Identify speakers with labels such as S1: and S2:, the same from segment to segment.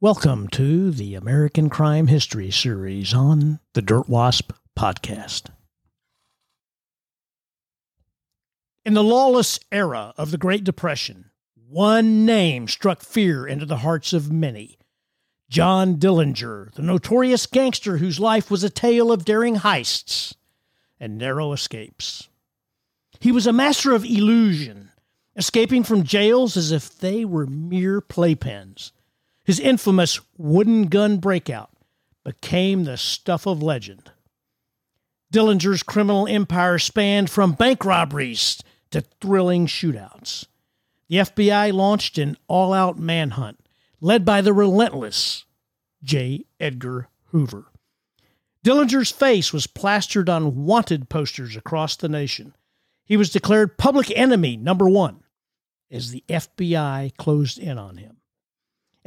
S1: Welcome to the American Crime History Series on the Dirt Wasp Podcast. In the lawless era of the Great Depression, one name struck fear into the hearts of many John Dillinger, the notorious gangster whose life was a tale of daring heists and narrow escapes. He was a master of illusion, escaping from jails as if they were mere playpens his infamous wooden gun breakout became the stuff of legend. Dillinger's criminal empire spanned from bank robberies to thrilling shootouts. The FBI launched an all out manhunt led by the relentless J. Edgar Hoover. Dillinger's face was plastered on wanted posters across the nation. He was declared public enemy number one as the FBI closed in on him.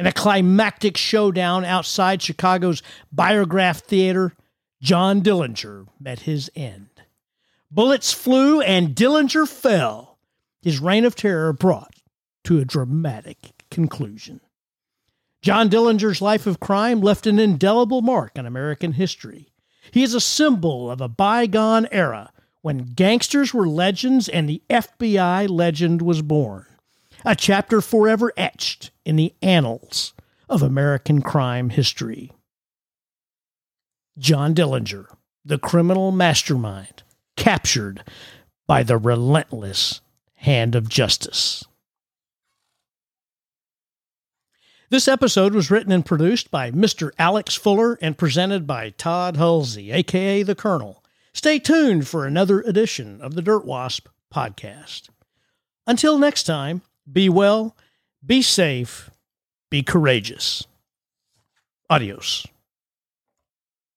S1: In a climactic showdown outside Chicago's Biograph Theater, John Dillinger met his end. Bullets flew and Dillinger fell. His reign of terror brought to a dramatic conclusion. John Dillinger's life of crime left an indelible mark on American history. He is a symbol of a bygone era when gangsters were legends and the FBI legend was born a chapter forever etched in the annals of American crime history. John Dillinger, the criminal mastermind, captured by the relentless hand of justice. This episode was written and produced by Mr. Alex Fuller and presented by Todd Hulsey, aka The Colonel. Stay tuned for another edition of the Dirt Wasp podcast. Until next time, be well, be safe, be courageous. Adios.